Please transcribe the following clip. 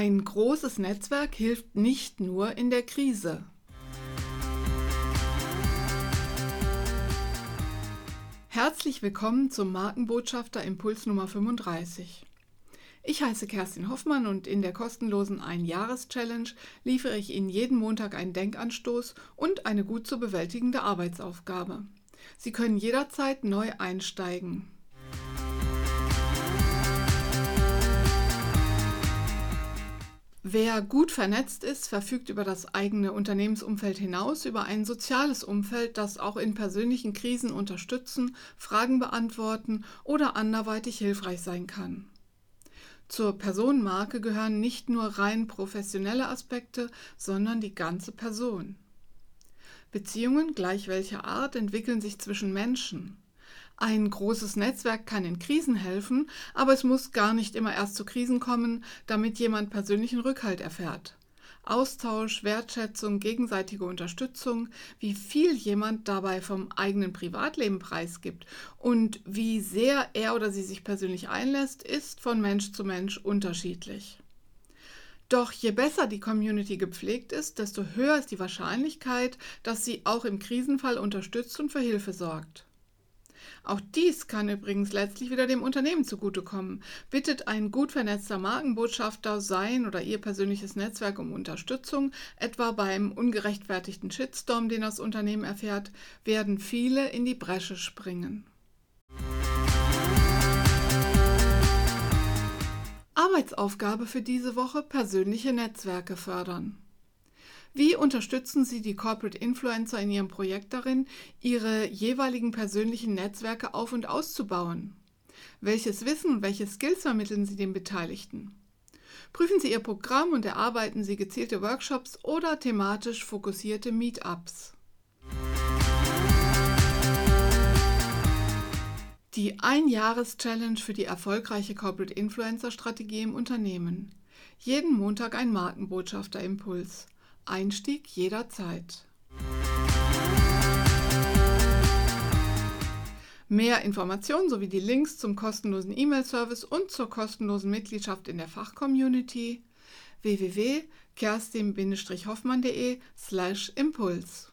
Ein großes Netzwerk hilft nicht nur in der Krise. Herzlich willkommen zum Markenbotschafter Impuls Nummer 35. Ich heiße Kerstin Hoffmann und in der kostenlosen Ein-Jahres-Challenge liefere ich Ihnen jeden Montag einen Denkanstoß und eine gut zu bewältigende Arbeitsaufgabe. Sie können jederzeit neu einsteigen. Wer gut vernetzt ist, verfügt über das eigene Unternehmensumfeld hinaus über ein soziales Umfeld, das auch in persönlichen Krisen unterstützen, Fragen beantworten oder anderweitig hilfreich sein kann. Zur Personenmarke gehören nicht nur rein professionelle Aspekte, sondern die ganze Person. Beziehungen gleich welcher Art entwickeln sich zwischen Menschen. Ein großes Netzwerk kann in Krisen helfen, aber es muss gar nicht immer erst zu Krisen kommen, damit jemand persönlichen Rückhalt erfährt. Austausch, Wertschätzung, gegenseitige Unterstützung, wie viel jemand dabei vom eigenen Privatleben preisgibt und wie sehr er oder sie sich persönlich einlässt, ist von Mensch zu Mensch unterschiedlich. Doch je besser die Community gepflegt ist, desto höher ist die Wahrscheinlichkeit, dass sie auch im Krisenfall unterstützt und für Hilfe sorgt. Auch dies kann übrigens letztlich wieder dem Unternehmen zugutekommen. Bittet ein gut vernetzter Markenbotschafter sein oder ihr persönliches Netzwerk um Unterstützung, etwa beim ungerechtfertigten Shitstorm, den das Unternehmen erfährt, werden viele in die Bresche springen. Arbeitsaufgabe für diese Woche persönliche Netzwerke fördern. Wie unterstützen Sie die Corporate Influencer in Ihrem Projekt darin, ihre jeweiligen persönlichen Netzwerke auf und auszubauen? Welches Wissen und welche Skills vermitteln Sie den Beteiligten? Prüfen Sie Ihr Programm und erarbeiten Sie gezielte Workshops oder thematisch fokussierte Meetups. Die Ein-Jahres-Challenge für die erfolgreiche Corporate Influencer-Strategie im Unternehmen. Jeden Montag ein Markenbotschafter-Impuls. Einstieg jederzeit. Mehr Informationen sowie die Links zum kostenlosen E-Mail-Service und zur kostenlosen Mitgliedschaft in der Fachcommunity www.kerstin-hoffmann.de/impuls